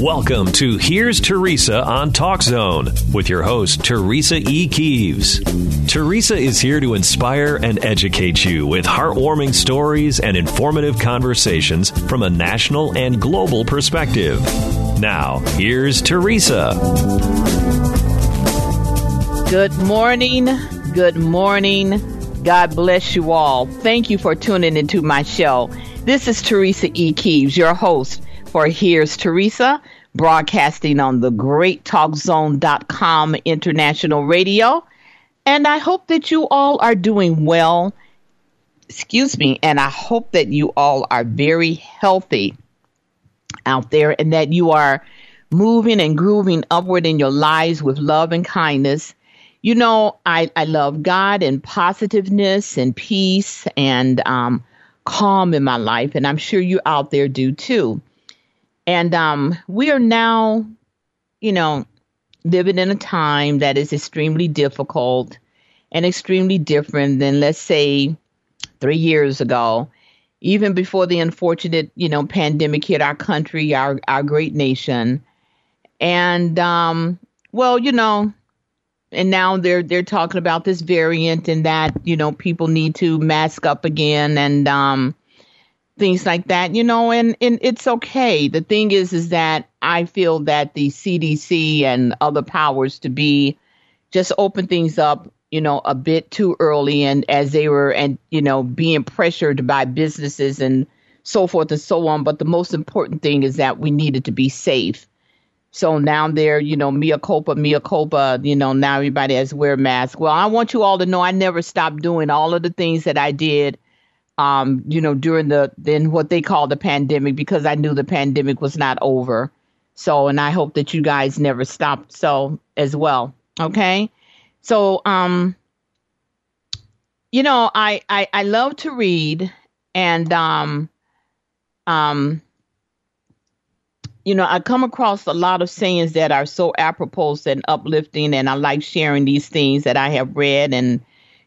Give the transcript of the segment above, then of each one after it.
Welcome to Here's Teresa on Talk Zone with your host, Teresa E. Keeves. Teresa is here to inspire and educate you with heartwarming stories and informative conversations from a national and global perspective. Now, here's Teresa. Good morning. Good morning. God bless you all. Thank you for tuning into my show. This is Teresa E. Keeves, your host for Here's Teresa, broadcasting on the greattalkzone.com international radio. And I hope that you all are doing well. Excuse me. And I hope that you all are very healthy out there and that you are moving and grooving upward in your lives with love and kindness. You know, I, I love God and positiveness and peace and um, calm in my life. And I'm sure you out there do too. And um, we are now, you know, living in a time that is extremely difficult and extremely different than, let's say, three years ago, even before the unfortunate, you know, pandemic hit our country, our our great nation. And um, well, you know, and now they're they're talking about this variant and that you know people need to mask up again and um, things like that, you know, and, and it's okay. The thing is, is that I feel that the CDC and other powers to be just open things up, you know, a bit too early and as they were, and, you know, being pressured by businesses and so forth and so on. But the most important thing is that we needed to be safe. So now they're, you know, mea culpa, mea culpa, you know, now everybody has to wear masks. Well, I want you all to know I never stopped doing all of the things that I did um, you know, during the then what they call the pandemic because I knew the pandemic was not over. So, and I hope that you guys never stopped so as well. Okay. So, um, you know, I, I, I love to read and, um, um, you know, I come across a lot of sayings that are so apropos and uplifting, and I like sharing these things that I have read and,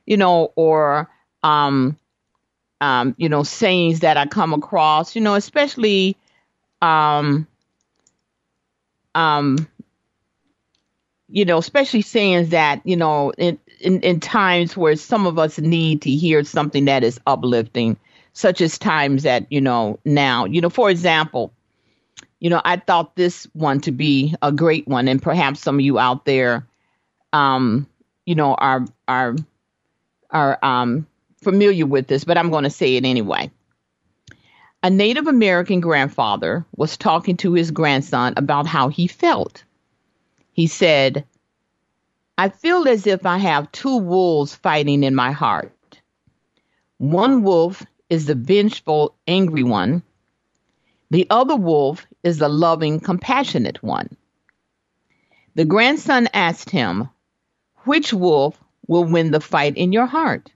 you know, or, um, um, you know, sayings that I come across, you know, especially um, um, you know, especially sayings that, you know, in, in, in times where some of us need to hear something that is uplifting, such as times that, you know, now, you know, for example, you know, I thought this one to be a great one, and perhaps some of you out there, um, you know, are are are um familiar with this, but I'm going to say it anyway. A Native American grandfather was talking to his grandson about how he felt. He said, I feel as if I have two wolves fighting in my heart. One wolf is the vengeful, angry one. The other wolf is the loving, compassionate one. The grandson asked him, Which wolf will win the fight in your heart?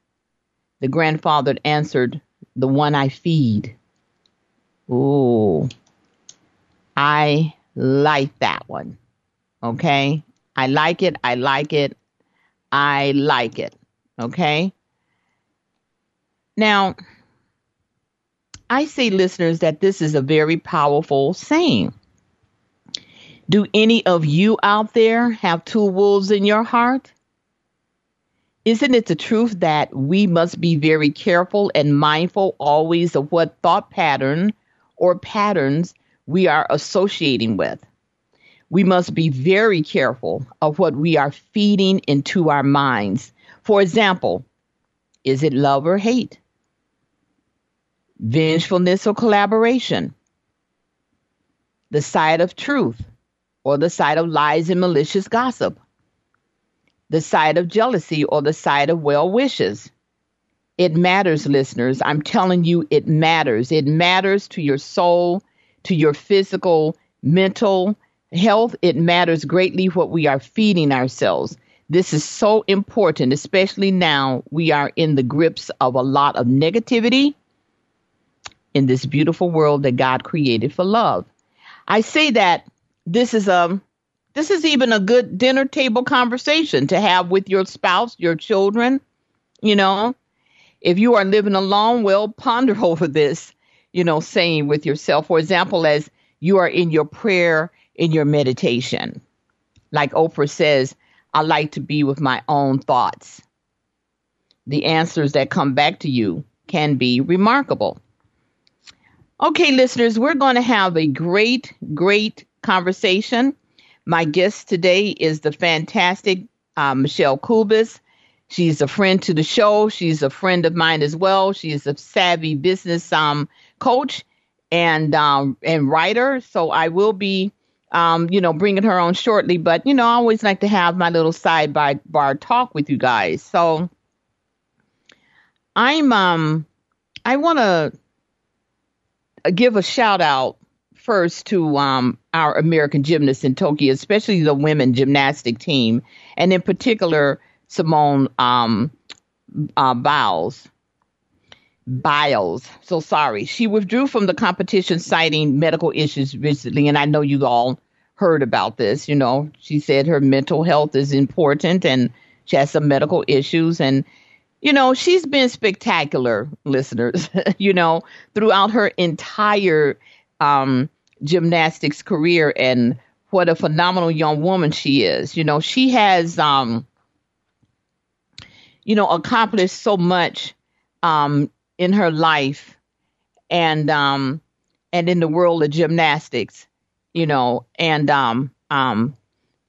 The grandfather answered, The one I feed. Ooh, I like that one. Okay? I like it. I like it. I like it. Okay? Now, I say, listeners, that this is a very powerful saying. Do any of you out there have two wolves in your heart? Isn't it the truth that we must be very careful and mindful always of what thought pattern or patterns we are associating with? We must be very careful of what we are feeding into our minds. For example, is it love or hate? Vengefulness or collaboration? The side of truth or the side of lies and malicious gossip? The side of jealousy or the side of well wishes. It matters, listeners. I'm telling you, it matters. It matters to your soul, to your physical, mental health. It matters greatly what we are feeding ourselves. This is so important, especially now we are in the grips of a lot of negativity in this beautiful world that God created for love. I say that this is a this is even a good dinner table conversation to have with your spouse, your children. You know, if you are living alone, well, ponder over this, you know, saying with yourself. For example, as you are in your prayer in your meditation. Like Oprah says, I like to be with my own thoughts. The answers that come back to you can be remarkable. Okay, listeners, we're going to have a great, great conversation. My guest today is the fantastic uh, Michelle Kubis. She's a friend to the show. She's a friend of mine as well. She is a savvy business um, coach and um, and writer. So I will be, um, you know, bringing her on shortly. But you know, I always like to have my little side by bar talk with you guys. So I'm um, I want to give a shout out first to um, our American gymnasts in Tokyo, especially the women gymnastic team, and in particular Simone um, uh, Biles. Biles, so sorry. She withdrew from the competition citing medical issues recently, and I know you all heard about this. You know, she said her mental health is important and she has some medical issues, and you know, she's been spectacular, listeners, you know, throughout her entire um, gymnastics career and what a phenomenal young woman she is. You know, she has, um, you know, accomplished so much um, in her life and um, and in the world of gymnastics, you know, and um, um,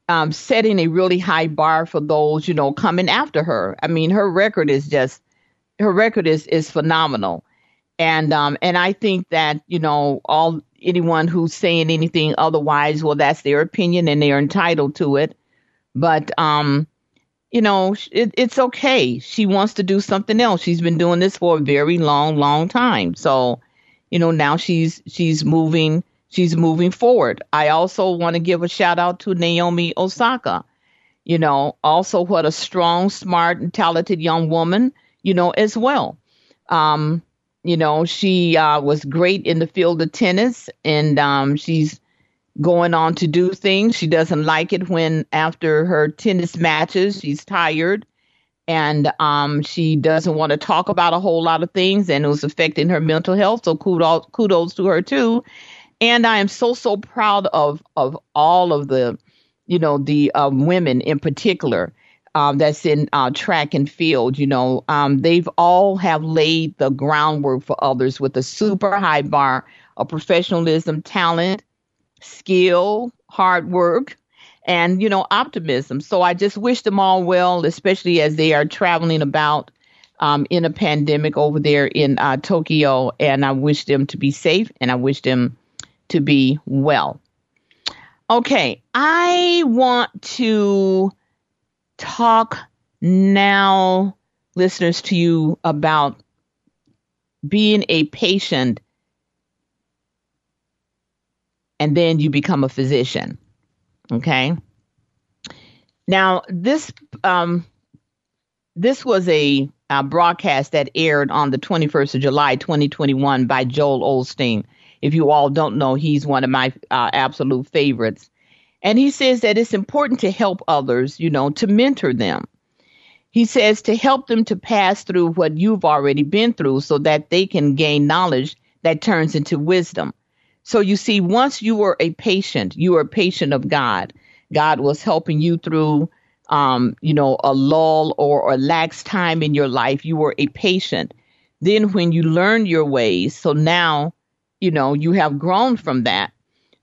um, setting a really high bar for those, you know, coming after her. I mean, her record is just her record is is phenomenal, and um, and I think that you know all anyone who's saying anything otherwise, well, that's their opinion and they're entitled to it. But um, you know, it, it's okay. She wants to do something else. She's been doing this for a very long, long time. So, you know, now she's she's moving she's moving forward. I also want to give a shout out to Naomi Osaka. You know, also what a strong, smart, and talented young woman, you know, as well. Um, you know, she uh, was great in the field of tennis and um, she's going on to do things. She doesn't like it when after her tennis matches, she's tired and um, she doesn't want to talk about a whole lot of things and it was affecting her mental health. So kudos, kudos to her too. And I am so so proud of of all of the, you know, the um, women in particular um, that's in uh, track and field. You know, um, they've all have laid the groundwork for others with a super high bar of professionalism, talent, skill, hard work, and you know optimism. So I just wish them all well, especially as they are traveling about um, in a pandemic over there in uh, Tokyo. And I wish them to be safe, and I wish them to be well. Okay, I want to talk now, listeners, to you about being a patient and then you become a physician. Okay. Now, this um, this was a, a broadcast that aired on the 21st of July, 2021, by Joel Osteen. If you all don't know, he's one of my uh, absolute favorites. And he says that it's important to help others, you know, to mentor them. He says to help them to pass through what you've already been through so that they can gain knowledge that turns into wisdom. So you see, once you were a patient, you were a patient of God. God was helping you through, um, you know, a lull or a lax time in your life. You were a patient. Then when you learned your ways, so now you know, you have grown from that.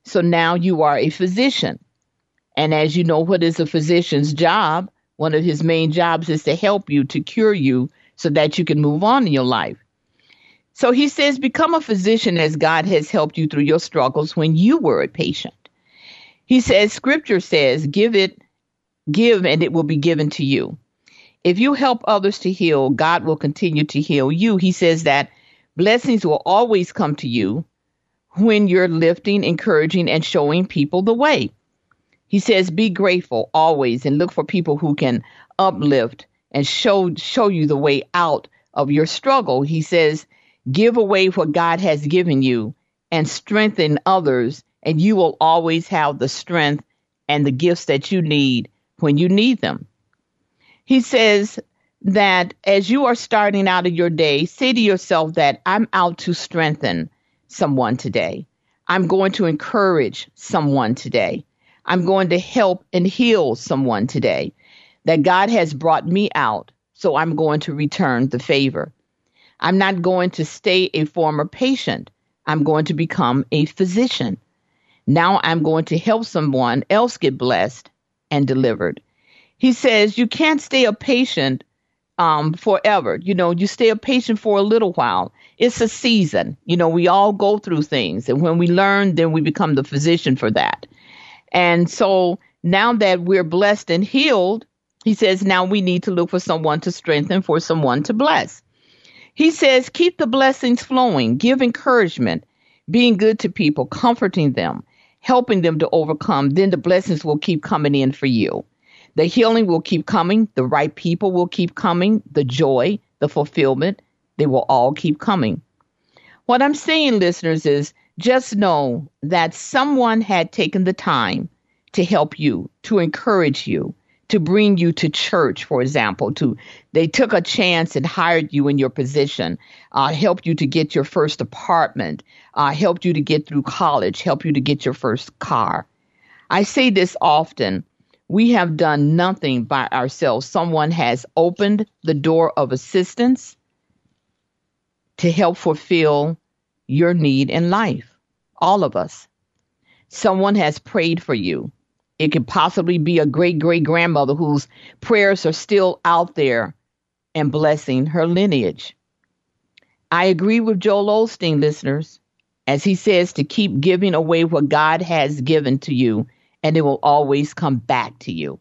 So now you are a physician. And as you know, what is a physician's job? One of his main jobs is to help you, to cure you, so that you can move on in your life. So he says, become a physician as God has helped you through your struggles when you were a patient. He says, Scripture says, give it, give, and it will be given to you. If you help others to heal, God will continue to heal you. He says that blessings will always come to you when you're lifting, encouraging, and showing people the way. He says, be grateful always and look for people who can uplift and show, show you the way out of your struggle. He says, give away what God has given you and strengthen others, and you will always have the strength and the gifts that you need when you need them. He says that as you are starting out of your day, say to yourself that I'm out to strengthen someone today. I'm going to encourage someone today. I'm going to help and heal someone today. That God has brought me out, so I'm going to return the favor. I'm not going to stay a former patient. I'm going to become a physician. Now I'm going to help someone else get blessed and delivered. He says you can't stay a patient um, forever. You know, you stay a patient for a little while. It's a season. You know, we all go through things. And when we learn, then we become the physician for that. And so now that we're blessed and healed, he says now we need to look for someone to strengthen, for someone to bless. He says, keep the blessings flowing, give encouragement, being good to people, comforting them, helping them to overcome. Then the blessings will keep coming in for you. The healing will keep coming. The right people will keep coming. The joy, the fulfillment, they will all keep coming. What I'm saying, listeners, is just know that someone had taken the time to help you, to encourage you, to bring you to church, for example, to they took a chance and hired you in your position, uh, helped you to get your first apartment, uh, helped you to get through college, helped you to get your first car. I say this often we have done nothing by ourselves. Someone has opened the door of assistance to help fulfill your need in life. All of us. Someone has prayed for you. It could possibly be a great great grandmother whose prayers are still out there and blessing her lineage. I agree with Joel Osteen, listeners, as he says to keep giving away what God has given to you and it will always come back to you.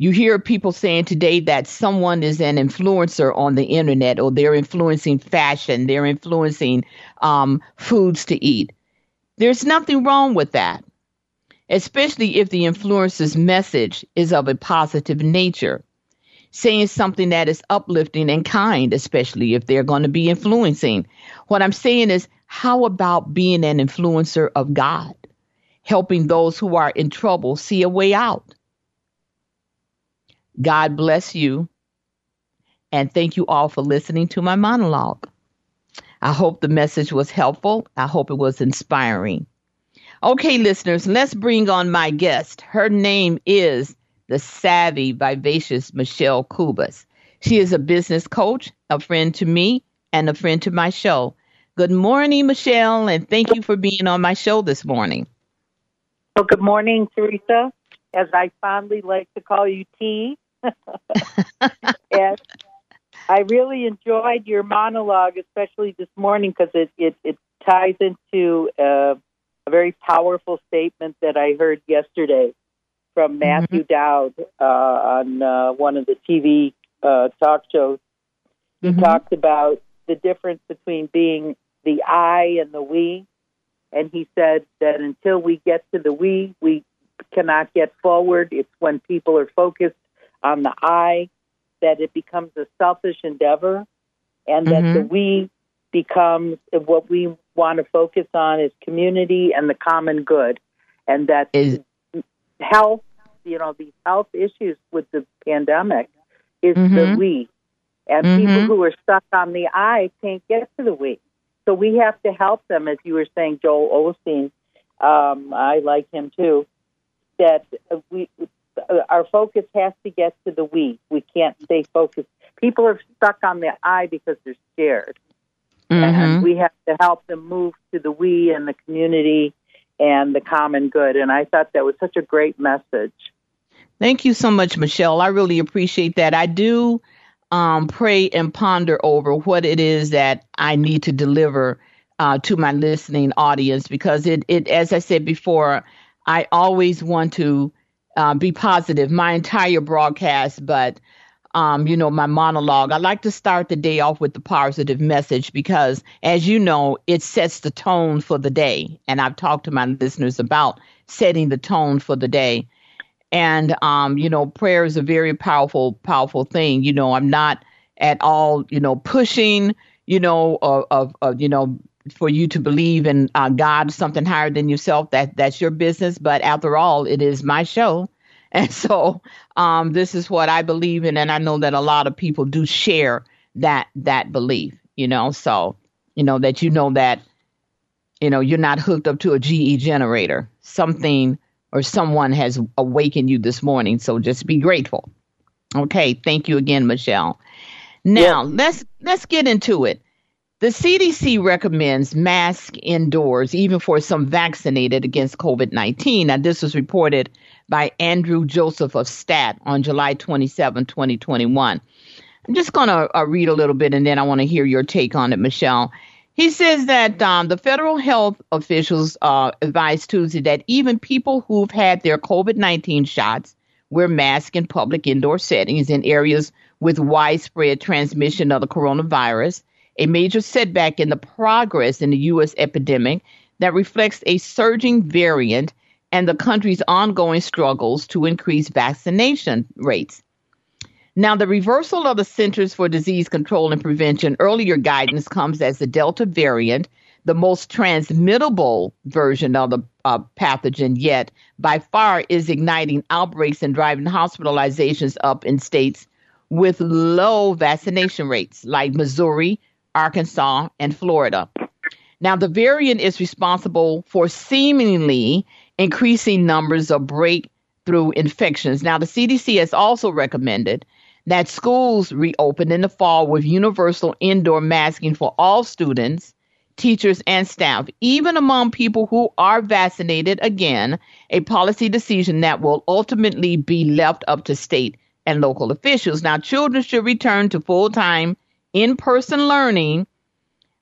You hear people saying today that someone is an influencer on the internet or they're influencing fashion, they're influencing um, foods to eat. There's nothing wrong with that, especially if the influencer's message is of a positive nature. Saying something that is uplifting and kind, especially if they're going to be influencing. What I'm saying is, how about being an influencer of God? helping those who are in trouble see a way out. God bless you. And thank you all for listening to my monologue. I hope the message was helpful. I hope it was inspiring. Okay, listeners, let's bring on my guest. Her name is the savvy, vivacious Michelle Kubas. She is a business coach, a friend to me, and a friend to my show. Good morning, Michelle, and thank you for being on my show this morning. Well, good morning, Teresa, as I fondly like to call you T. and I really enjoyed your monologue, especially this morning, because it, it, it ties into uh, a very powerful statement that I heard yesterday from mm-hmm. Matthew mm-hmm. Dowd uh, on uh, one of the TV uh, talk shows. He mm-hmm. talked about the difference between being the I and the we and he said that until we get to the we, we cannot get forward. It's when people are focused on the I that it becomes a selfish endeavor, and that mm-hmm. the we becomes what we want to focus on is community and the common good, and that is health. You know, these health issues with the pandemic is mm-hmm. the we, and mm-hmm. people who are stuck on the I can't get to the we. So we have to help them, as you were saying, Joel Osteen. Um, I like him too. That we, our focus has to get to the we. We can't stay focused. People are stuck on the I because they're scared, mm-hmm. and we have to help them move to the we and the community and the common good. And I thought that was such a great message. Thank you so much, Michelle. I really appreciate that. I do um, pray and ponder over what it is that I need to deliver uh, to my listening audience because it, it, as I said before, I always want to uh, be positive my entire broadcast, but um, you know, my monologue. I like to start the day off with the positive message because, as you know, it sets the tone for the day. And I've talked to my listeners about setting the tone for the day. And, um, you know, prayer is a very powerful, powerful thing. You know, I'm not at all, you know, pushing, you know, of, of, of you know, for you to believe in uh, God, something higher than yourself. That that's your business. But after all, it is my show, and so um, this is what I believe in, and I know that a lot of people do share that that belief. You know, so you know that you know that you know, you're not hooked up to a GE generator. Something or someone has awakened you this morning. So just be grateful. Okay. Thank you again, Michelle. Now yeah. let's let's get into it. The CDC recommends masks indoors, even for some vaccinated against COVID 19. Now, this was reported by Andrew Joseph of STAT on July 27, 2021. I'm just going to uh, read a little bit and then I want to hear your take on it, Michelle. He says that um, the federal health officials uh, advised Tuesday that even people who've had their COVID 19 shots wear masks in public indoor settings in areas with widespread transmission of the coronavirus a major setback in the progress in the U.S. epidemic that reflects a surging variant and the country's ongoing struggles to increase vaccination rates. Now, the reversal of the Centers for Disease Control and Prevention earlier guidance comes as the Delta variant, the most transmittable version of the uh, pathogen yet, by far is igniting outbreaks and driving hospitalizations up in states with low vaccination rates like Missouri, Arkansas, and Florida. Now, the variant is responsible for seemingly increasing numbers of breakthrough infections. Now, the CDC has also recommended that schools reopen in the fall with universal indoor masking for all students, teachers, and staff, even among people who are vaccinated. Again, a policy decision that will ultimately be left up to state and local officials. Now, children should return to full time in person learning.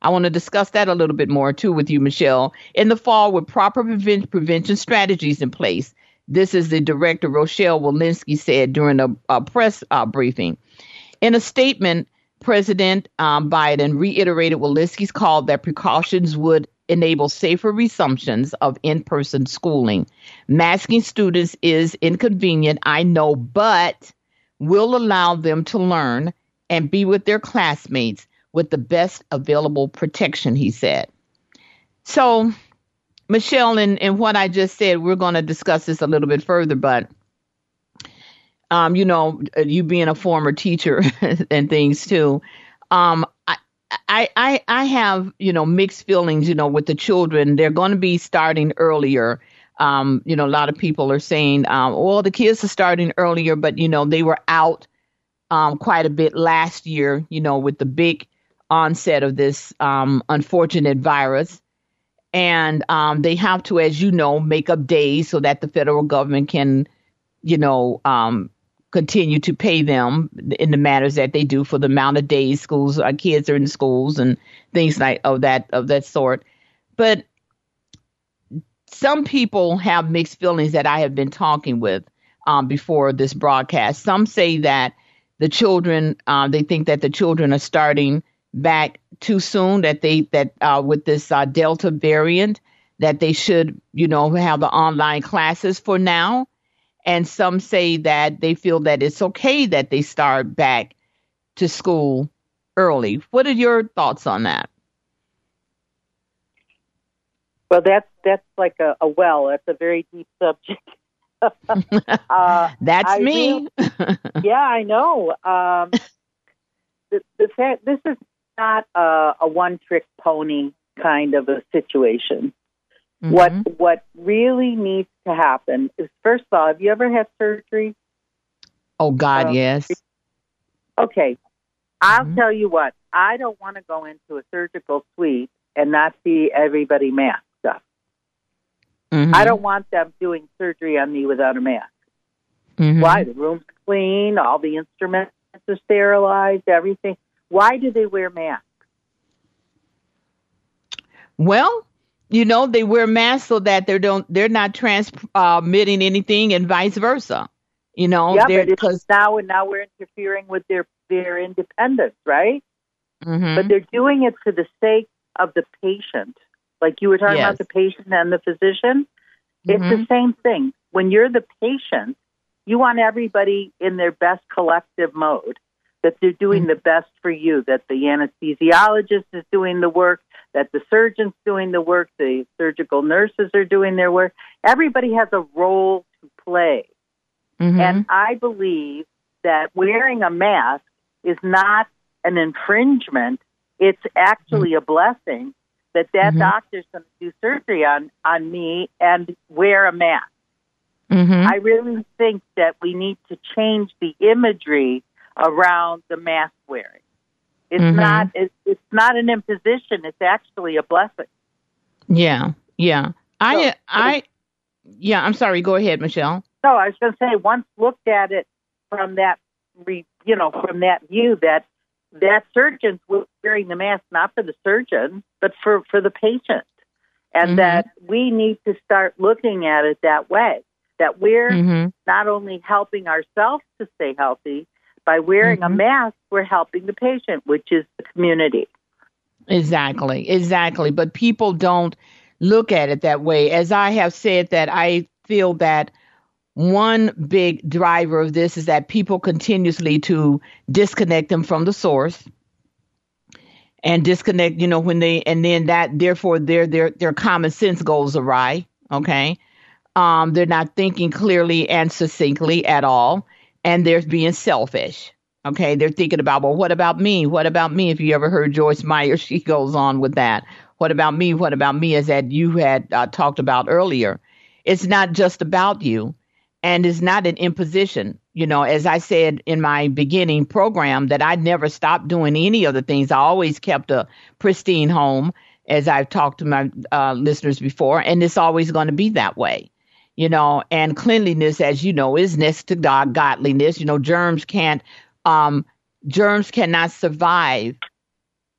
I want to discuss that a little bit more too with you, Michelle, in the fall with proper prevention strategies in place. This is the director, Rochelle Walensky, said during a, a press uh, briefing. In a statement, President um, Biden reiterated Walensky's call that precautions would enable safer resumptions of in person schooling. Masking students is inconvenient, I know, but will allow them to learn and be with their classmates with the best available protection, he said. So, Michelle, and, and what I just said, we're going to discuss this a little bit further, but um, you know, you being a former teacher and things too, um, I, I, I, I have, you know, mixed feelings, you know, with the children. They're going to be starting earlier. Um, you know, a lot of people are saying, um, well, the kids are starting earlier, but, you know, they were out um, quite a bit last year, you know, with the big onset of this um, unfortunate virus. And um, they have to, as you know, make up days so that the federal government can, you know, um, continue to pay them in the matters that they do for the amount of days schools, our kids are in schools and things like of that of that sort. But some people have mixed feelings that I have been talking with um, before this broadcast. Some say that the children uh, they think that the children are starting back too soon that they that uh, with this uh, delta variant that they should you know have the online classes for now. And some say that they feel that it's okay that they start back to school early. What are your thoughts on that? Well that's that's like a, a well. That's a very deep subject uh, That's I me. yeah, I know. Um, the, the fact this is not a, a one-trick pony kind of a situation. Mm-hmm. What what really needs to happen is first of all, have you ever had surgery? Oh God, um, yes. Okay, I'll mm-hmm. tell you what. I don't want to go into a surgical suite and not see everybody masked. Mm-hmm. I don't want them doing surgery on me without a mask. Mm-hmm. Why? The room's clean, all the instruments are sterilized, everything. Why do they wear masks? Well, you know, they wear masks so that they don't they're not transmitting anything and vice versa. You know, yeah, because now and now we're interfering with their their independence, right? Mm-hmm. But they're doing it for the sake of the patient like you were talking yes. about the patient and the physician. Mm-hmm. It's the mm-hmm. same thing. When you're the patient, you want everybody in their best collective mode, that they're doing mm-hmm. the best for you, that the anesthesiologist is doing the work, that the surgeon's doing the work, the surgical nurses are doing their work. Everybody has a role to play. Mm-hmm. And I believe that wearing a mask is not an infringement, it's actually mm-hmm. a blessing that that mm-hmm. doctor's going to do surgery on on me and wear a mask. Mm-hmm. I really think that we need to change the imagery around the mask wearing. It's mm-hmm. not it's, it's not an imposition. It's actually a blessing. Yeah, yeah. I so, I yeah. I'm sorry. Go ahead, Michelle. No, I was going to say once looked at it from that, re, you know, from that view that that surgeons were wearing the mask not for the surgeon but for for the patient, and mm-hmm. that we need to start looking at it that way. That we're mm-hmm. not only helping ourselves to stay healthy by wearing mm-hmm. a mask, we're helping the patient, which is the community. Exactly, exactly. But people don't look at it that way. As I have said, that I feel that one big driver of this is that people continuously to disconnect them from the source and disconnect you know when they and then that therefore their their their common sense goes awry okay? Um they're not thinking clearly and succinctly at all and they're being selfish okay? They're thinking about well what about me? What about me? If you ever heard joyce meyer she goes on with that. What about me? What about me? As that you had uh, talked about earlier. It's not just about you and it's not an imposition. You know, as I said in my beginning program, that I never stopped doing any of the things. I always kept a pristine home, as I've talked to my uh, listeners before, and it's always going to be that way. You know, and cleanliness, as you know, is next to God, godliness. You know, germs can't, um, germs cannot survive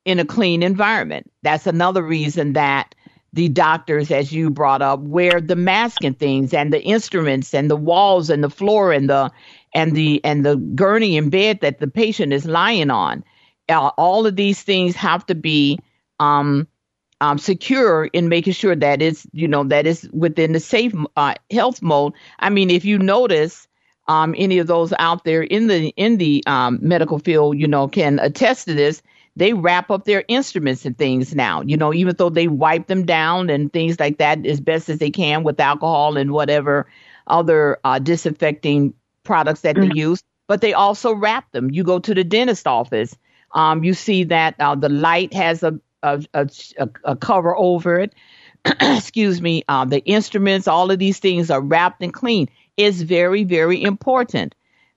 in a clean environment. That's another reason that the doctors, as you brought up, wear the mask and things and the instruments and the walls and the floor and the and the and the gurney in bed that the patient is lying on. Uh, all of these things have to be um, um, secure in making sure that it's you know that it's within the safe uh, health mode. I mean, if you notice. Um, any of those out there in the in the um, medical field, you know, can attest to this they wrap up their instruments and things now, you know, even though they wipe them down and things like that as best as they can with alcohol and whatever other uh, disinfecting products that mm-hmm. they use, but they also wrap them. You go to the dentist office, um, you see that uh, the light has a, a, a, a cover over it. Excuse me, uh, the instruments, all of these things are wrapped and clean. It's very, very important.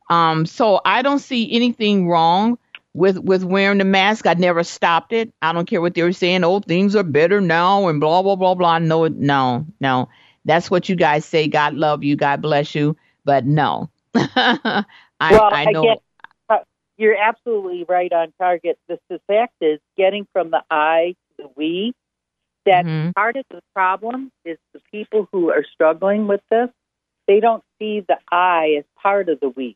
Um, so I don't see anything wrong with with wearing the mask. I never stopped it. I don't care what they were saying. Oh, things are better now and blah blah blah blah. No, no, no. That's what you guys say. God love you. God bless you. But no, I, well, I know. Again, uh, you're absolutely right on target. The, the fact is, getting from the I to the we. That mm-hmm. part of the problem is the people who are struggling with this. They don't see the I as part of the we.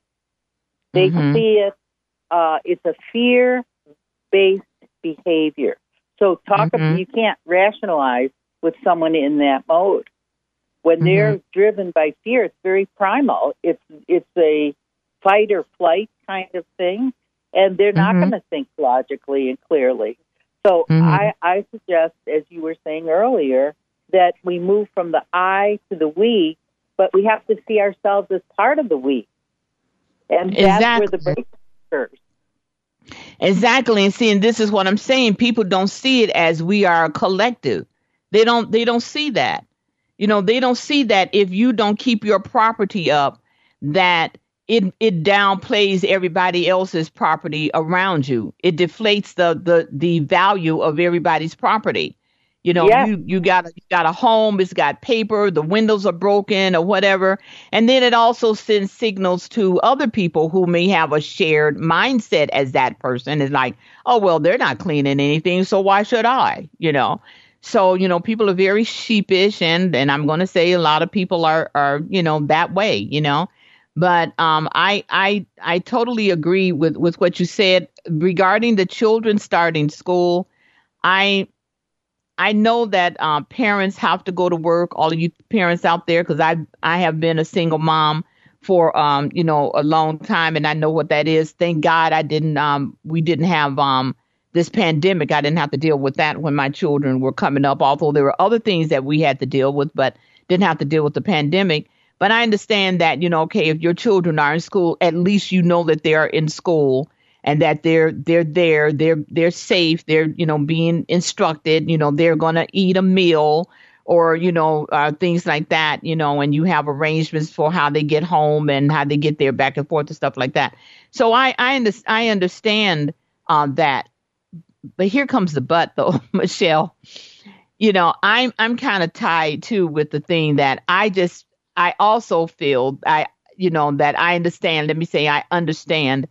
They mm-hmm. see it uh, it's a fear based behavior. So talk mm-hmm. about, you can't rationalize with someone in that mode. When mm-hmm. they're driven by fear, it's very primal. It's it's a fight or flight kind of thing, and they're not mm-hmm. going to think logically and clearly. So mm-hmm. I, I suggest, as you were saying earlier, that we move from the I to the we, but we have to see ourselves as part of the we. And that's exactly. where the break Exactly. And seeing this is what I'm saying. People don't see it as we are a collective. They don't they don't see that. You know, they don't see that if you don't keep your property up, that it it downplays everybody else's property around you. It deflates the the the value of everybody's property. You know, yeah. you you got a, you got a home, it's got paper, the windows are broken or whatever, and then it also sends signals to other people who may have a shared mindset as that person is like, oh well, they're not cleaning anything, so why should I? You know. So, you know, people are very sheepish and and I'm going to say a lot of people are are, you know, that way, you know. But um, I I I totally agree with with what you said regarding the children starting school. I I know that um, parents have to go to work. All of you parents out there, because I I have been a single mom for um you know a long time, and I know what that is. Thank God I didn't um we didn't have um this pandemic. I didn't have to deal with that when my children were coming up. Although there were other things that we had to deal with, but didn't have to deal with the pandemic. But I understand that you know okay if your children are in school, at least you know that they are in school and that they're they're there, they're they're safe, they're you know being instructed, you know they're gonna eat a meal or you know uh, things like that, you know, and you have arrangements for how they get home and how they get there back and forth and stuff like that. So I I, under, I understand uh, that, but here comes the but though, Michelle. You know, I'm I'm kind of tied too with the thing that I just I also feel I you know that I understand. Let me say I understand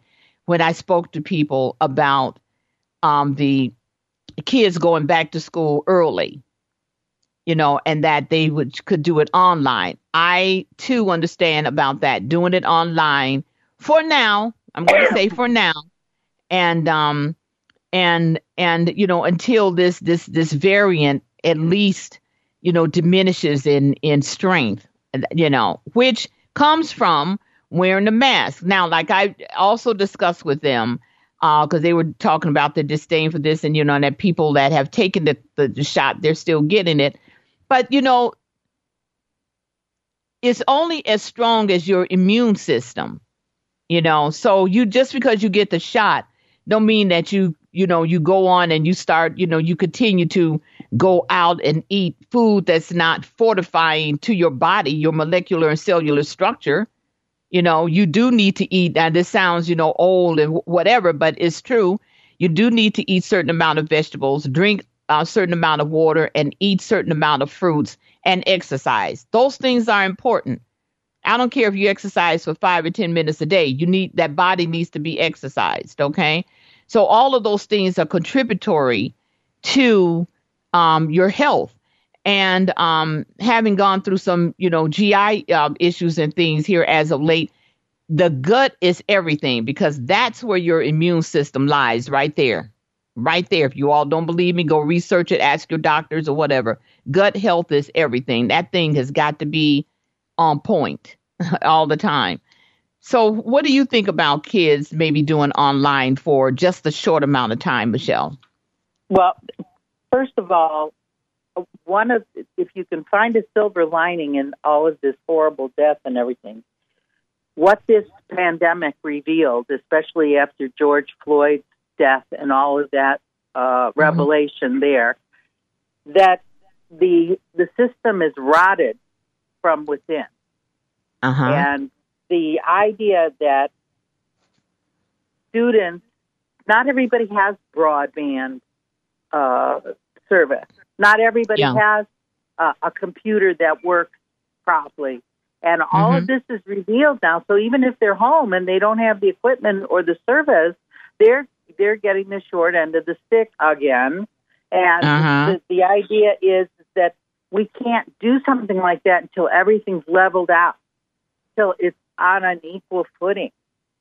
when I spoke to people about um, the kids going back to school early, you know, and that they would could do it online. I too understand about that doing it online for now. I'm going to say for now, and um, and and you know until this this this variant at least you know diminishes in in strength, you know, which comes from wearing the mask. Now, like I also discussed with them, because uh, they were talking about the disdain for this, and you know, and that people that have taken the, the, the shot, they're still getting it. But you know, it's only as strong as your immune system. You know, so you just because you get the shot, don't mean that you you know you go on and you start you know you continue to go out and eat food that's not fortifying to your body, your molecular and cellular structure you know, you do need to eat. And this sounds, you know, old and whatever, but it's true. You do need to eat certain amount of vegetables, drink a certain amount of water, and eat certain amount of fruits and exercise. Those things are important. I don't care if you exercise for five or ten minutes a day. You need that body needs to be exercised. Okay, so all of those things are contributory to um, your health and um, having gone through some, you know, GI um, issues and things here as of late, the gut is everything because that's where your immune system lies, right there, right there. If you all don't believe me, go research it, ask your doctors or whatever. Gut health is everything. That thing has got to be on point all the time. So, what do you think about kids maybe doing online for just a short amount of time, Michelle? Well, first of all, one of if you can find a silver lining in all of this horrible death and everything, what this pandemic revealed, especially after George Floyd's death and all of that uh, mm-hmm. revelation there, that the the system is rotted from within, uh-huh. and the idea that students, not everybody has broadband uh, service not everybody yeah. has a, a computer that works properly. And all mm-hmm. of this is revealed now. So even if they're home and they don't have the equipment or the service, they're they're getting the short end of the stick again. And uh-huh. the, the idea is that we can't do something like that until everything's leveled out, till it's on an equal footing.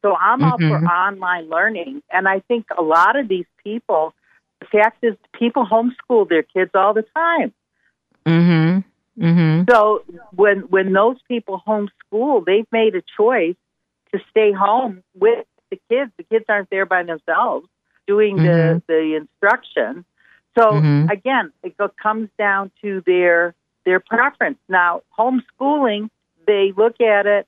So I'm mm-hmm. all for mm-hmm. online learning, and I think a lot of these people the fact is, people homeschool their kids all the time. Mm-hmm. Mm-hmm. So when when those people homeschool, they've made a choice to stay home with the kids. The kids aren't there by themselves doing mm-hmm. the the instruction. So mm-hmm. again, it comes down to their their preference. Now, homeschooling, they look at it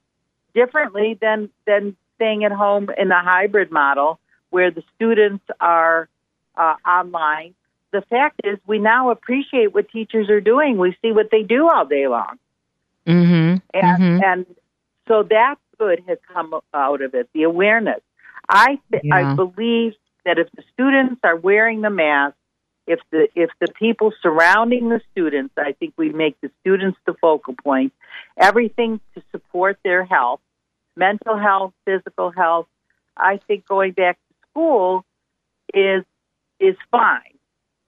differently than than staying at home in a hybrid model where the students are uh, online. The fact is, we now appreciate what teachers are doing. We see what they do all day long, mm-hmm. and mm-hmm. and so that good has come out of it. The awareness. I th- yeah. I believe that if the students are wearing the mask, if the if the people surrounding the students, I think we make the students the focal point. Everything to support their health, mental health, physical health. I think going back to school is is fine.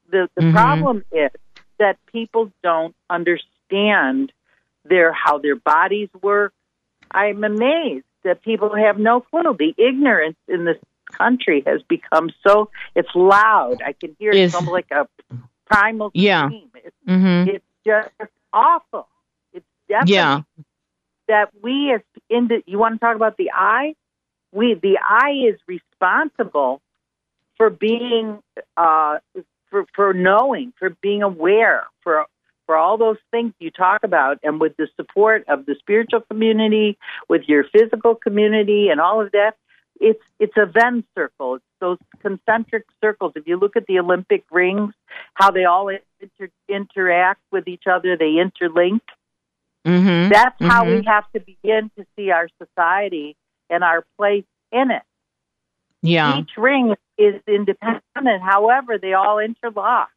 The the mm-hmm. problem is that people don't understand their how their bodies work. I'm amazed that people have no clue. The ignorance in this country has become so it's loud. I can hear it almost like a primal yeah. scream. It's, mm-hmm. it's just awful. It's definitely yeah. that we as in the you want to talk about the I? We the I is responsible for being uh, for for knowing, for being aware, for for all those things you talk about, and with the support of the spiritual community, with your physical community, and all of that, it's it's a Venn circle. It's those concentric circles. If you look at the Olympic rings, how they all inter- interact with each other, they interlink. Mm-hmm. That's mm-hmm. how we have to begin to see our society and our place in it. Yeah. Each ring is independent. However, they all interlock.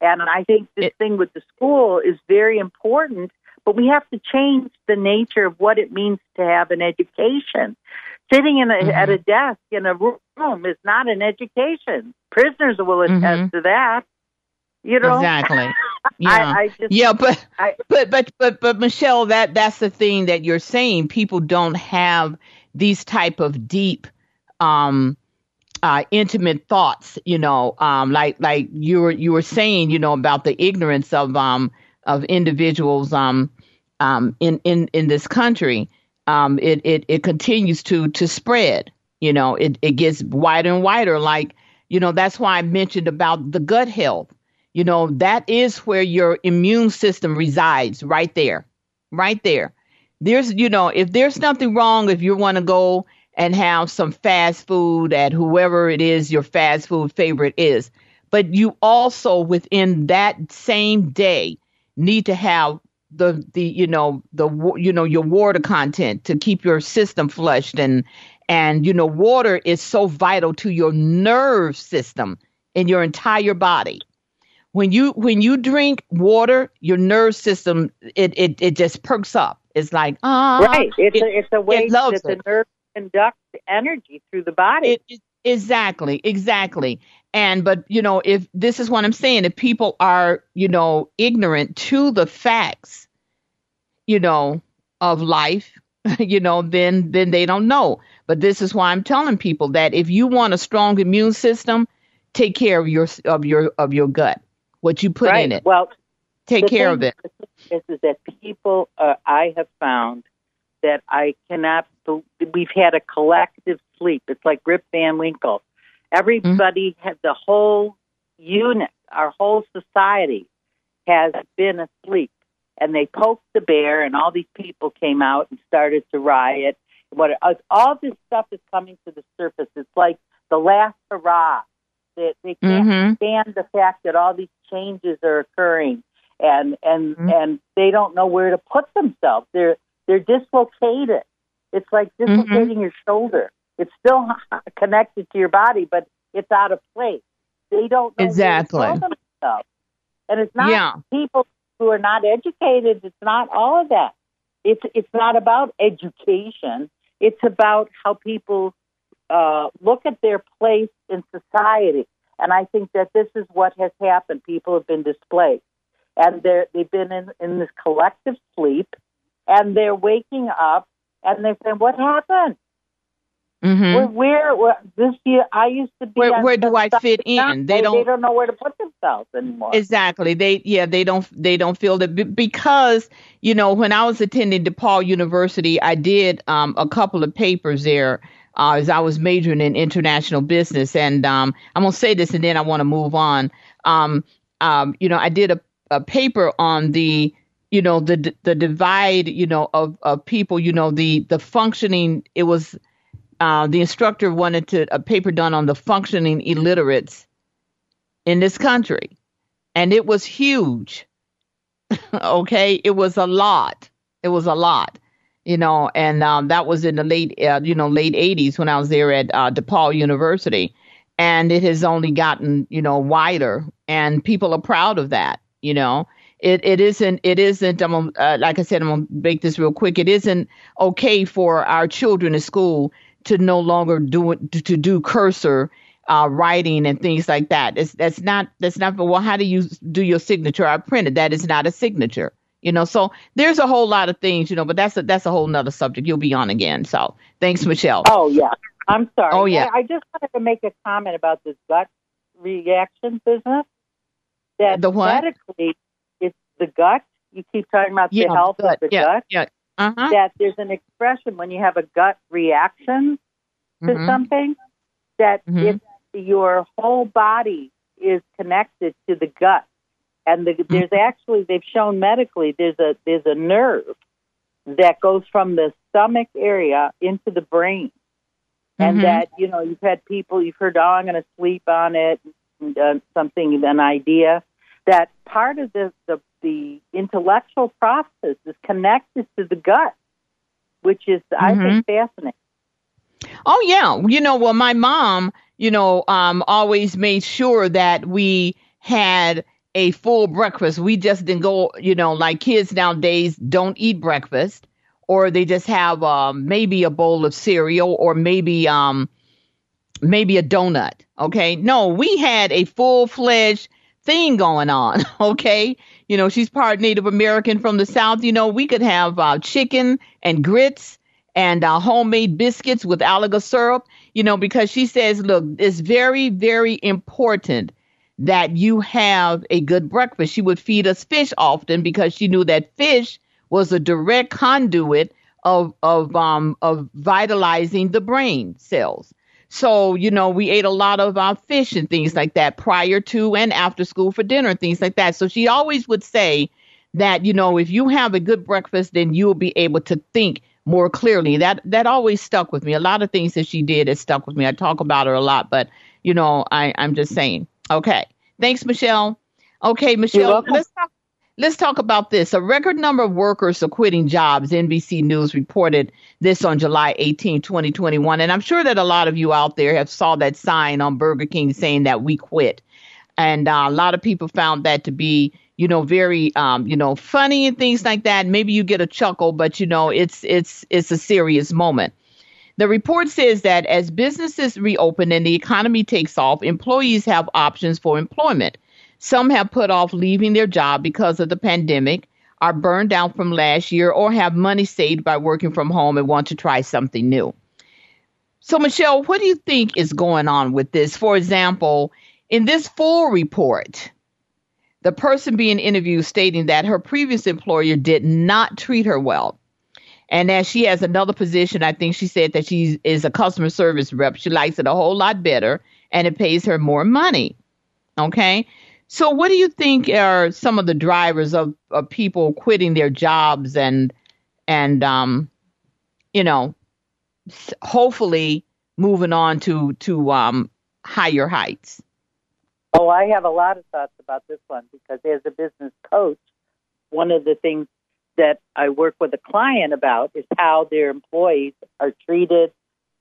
And I think this it, thing with the school is very important, but we have to change the nature of what it means to have an education. Sitting in a, mm-hmm. at a desk in a room is not an education. Prisoners will attest mm-hmm. to that. You know exactly. Yeah, I, I just, yeah, but I, but but but but Michelle, that that's the thing that you're saying. People don't have these type of deep, um, uh, intimate thoughts. You know, um, like like you were you were saying, you know, about the ignorance of um of individuals um um in in in this country um, it, it, it continues to, to spread. You know, it, it gets wider and wider. Like, you know, that's why I mentioned about the gut health. You know, that is where your immune system resides, right there, right there. There's, you know, if there's nothing wrong, if you want to go and have some fast food at whoever it is your fast food favorite is, but you also within that same day need to have the the you know the you know your water content to keep your system flushed. And and you know water is so vital to your nerve system in your entire body. When you when you drink water your nerve system it it, it just perks up. It's like ah. Right. It's it, a, it's a way that the nerve conducts energy through the body it, exactly exactly and but you know, if this is what I'm saying, if people are, you know, ignorant to the facts, you know, of life, you know, then then they don't know. But this is why I'm telling people that if you want a strong immune system, take care of your of your of your gut. What you put right. in it. Well, take care of it. Is, is that people uh, I have found that I cannot. We've had a collective sleep. It's like Rip Van Winkle. Everybody mm-hmm. had the whole unit, our whole society has been asleep. And they poked the bear, and all these people came out and started to riot. What uh, all this stuff is coming to the surface. It's like the last hurrah. That they, they can't mm-hmm. stand the fact that all these changes are occurring, and and mm-hmm. and they don't know where to put themselves. They're they're dislocated. It's like mm-hmm. dislocating mm-hmm. your shoulder. It's still connected to your body, but it's out of place. They don't know exactly. themselves. And it's not yeah. people who are not educated. It's not all of that. It's it's not about education. It's about how people uh, look at their place in society. And I think that this is what has happened. People have been displaced, and they're they've been in in this collective sleep, and they're waking up, and they're saying, "What happened? Mm-hmm. Where, where, this year I used to be. Where, where do I fit in? They, they, don't. They don't know where to put themselves anymore. Exactly. They yeah. They don't. They don't feel that because you know when I was attending DePaul University, I did um, a couple of papers there. Uh, as I was majoring in international business, and um, I'm gonna say this, and then I want to move on. Um, um, you know, I did a, a paper on the you know the the divide you know of of people you know the the functioning it was uh, the instructor wanted to a paper done on the functioning illiterates in this country, and it was huge. okay, it was a lot. It was a lot, you know, and um, that was in the late, uh, you know, late '80s when I was there at uh, DePaul University, and it has only gotten, you know, wider, and people are proud of that, you know it, it isn't it isn't I'm uh, like I said I'm gonna make this real quick. It isn't okay for our children in school to no longer do to do cursor uh, writing and things like that. It's, that's not that's not. Well, how do you do your signature? I printed that is not a signature. You know, so there's a whole lot of things, you know, but that's a that's a whole nother subject. You'll be on again. So thanks, Michelle. Oh yeah, I'm sorry. Oh yeah, I, I just wanted to make a comment about this gut reaction business. That the what? medically, the gut. You keep talking about yeah, the health gut. of the yeah, gut. Yeah, uh-huh. that there's an expression when you have a gut reaction to mm-hmm. something that mm-hmm. if your whole body is connected to the gut and the, mm-hmm. there's actually they've shown medically there's a there's a nerve that goes from the stomach area into the brain and Mhm. that you know you've had people you've heard, oh, I'm going to sleep on it, and, uh, something, an idea. That part of the, the the intellectual process is connected to the gut, which is I think fascinating. Oh yeah, you know, well, my mom, you know, um, always made sure that we had a full breakfast. We just didn't go, you know, like kids nowadays don't eat breakfast, or they just have um, maybe a bowl of cereal, or maybe um, maybe a donut. Okay, no, we had a full fledged thing going on. Okay, you know, she's part Native American from the South. You know, we could have uh, chicken and grits and uh, homemade biscuits with Alaga syrup, you know, because she says, look, it's very, very important that you have a good breakfast. She would feed us fish often because she knew that fish was a direct conduit of of um of vitalizing the brain cells. So, you know, we ate a lot of uh, fish and things like that prior to and after school for dinner and things like that. So she always would say that, you know, if you have a good breakfast, then you'll be able to think more clearly. That that always stuck with me. A lot of things that she did has stuck with me. I talk about her a lot, but you know, I, I'm just saying. Okay. Thanks, Michelle. Okay, Michelle, let's talk let's talk about this. A record number of workers are quitting jobs. NBC News reported this on July 18, 2021. And I'm sure that a lot of you out there have saw that sign on Burger King saying that we quit. And uh, a lot of people found that to be, you know, very, um, you know, funny and things like that. Maybe you get a chuckle, but you know, it's it's it's a serious moment. The report says that as businesses reopen and the economy takes off, employees have options for employment. Some have put off leaving their job because of the pandemic, are burned out from last year, or have money saved by working from home and want to try something new. So, Michelle, what do you think is going on with this? For example, in this full report, the person being interviewed stating that her previous employer did not treat her well. And as she has another position, I think she said that she is a customer service rep. She likes it a whole lot better and it pays her more money. Okay. So, what do you think are some of the drivers of, of people quitting their jobs and, and, um, you know, hopefully moving on to, to, um, higher heights? Oh, I have a lot of thoughts about this one because as a business coach, one of the things that I work with a client about is how their employees are treated,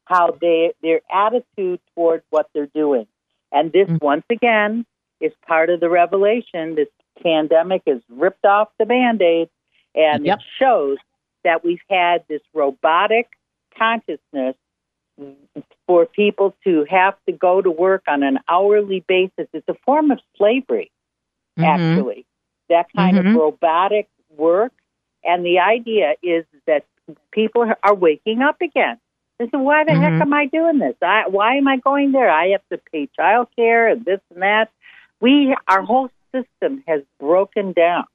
how they their attitude toward what they're doing. And this Mhm. once again is part of the revelation. This pandemic has ripped off the band-aid and Yep. it shows that we've had this robotic consciousness for people to have to go to work on an hourly basis. It's a form of slavery, Mhm. actually, that kind Mhm. of robotic work. And the idea is that people are waking up again. They say, why the heck Mhm. am I doing this? I, why am I going there? I have to pay child care and this and that. We, our whole system has broken down.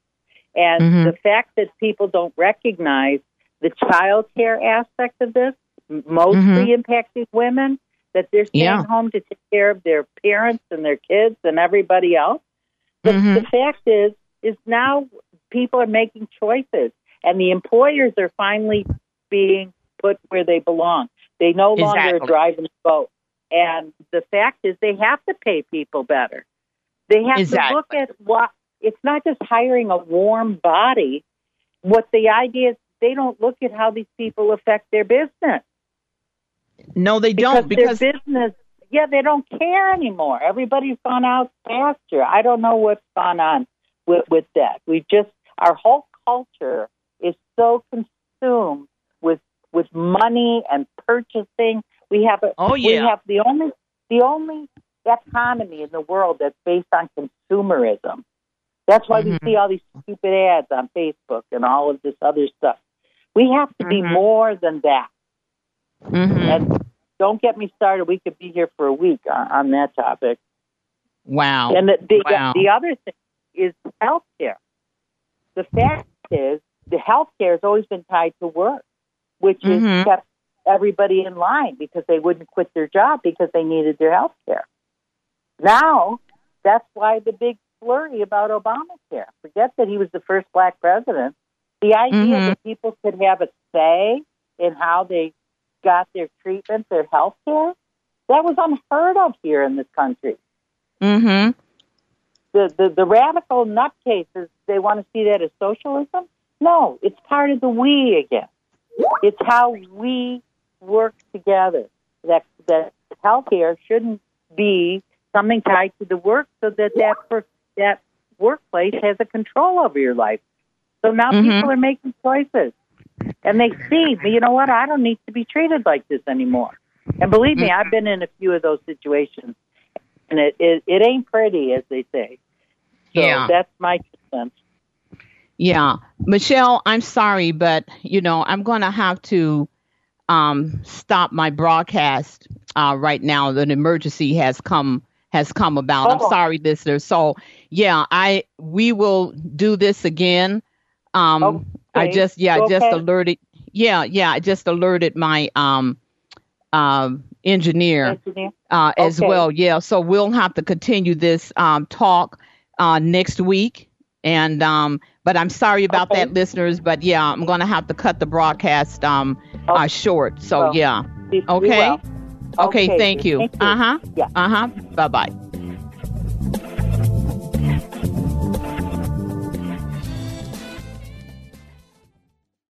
And Mhm. the fact that people don't recognize the child care aspect of this, mostly impacting women, that they're staying Yeah. home to take care of their parents and their kids and everybody else. But Mhm. the fact is, is now people are making choices, and the employers are finally being put where they belong. They no longer Exactly. are driving the boat. And the fact is, they have to pay people better. They have Exactly. to look at what it's not just hiring a warm body. What the idea is, they don't look at how these people affect their business No, they because, don't because their business. Yeah, they don't care anymore. Everybody's gone out faster. I don't know what's gone on with with that. We just our whole culture is so consumed with with money and purchasing. We have a Oh, we have the only the only economy in the world that's based on consumerism. That's why Mhm. we see all these stupid ads on Facebook and all of this other stuff. We have to be Mhm. more than that. Mhm. And don't get me started. We could be here for a week on, on that topic. wow. And the the, Wow. the other thing is healthcare. The fact is, the healthcare has always been tied to work, which has kept everybody in line because they wouldn't quit their job because they needed their health care. Now, that's why the big flurry about Obamacare. Forget that he was the first black president. The idea Mhm. that people could have a say in how they got their treatment, their health care. That was unheard of here in this country. Mm-hmm. The, the, the radical nutcases, they want to see that as socialism? No, it's part of the we again. It's how we work together. That, that healthcare shouldn't be something tied to the work so that that, per, that workplace has a control over your life. So now Mhm. people are making choices. And they see, you know what, I don't need to be treated like this anymore. And believe me, I've been in a few of those situations. And it, it, it ain't pretty, as they say. So Yeah. that's my sense. Yeah, Michelle, I'm sorry, but you know I'm going to have to um, stop my broadcast uh, right now. An emergency has come has come about. I'm Oh. sorry, listeners. So yeah, I we will do this again. Um, I just yeah, I just alerted. Yeah, yeah, I just alerted my um, um, engineer Engineer? uh, as well. Yeah, so we'll have to continue this um, talk uh, next week. And um, but I'm sorry about Okay. that, listeners. But yeah, I'm going to have to cut the broadcast um, uh, short. So Well, yeah. okay. Okay. Okay. Thank you. You. Uh huh. Yeah. Uh huh. Bye bye.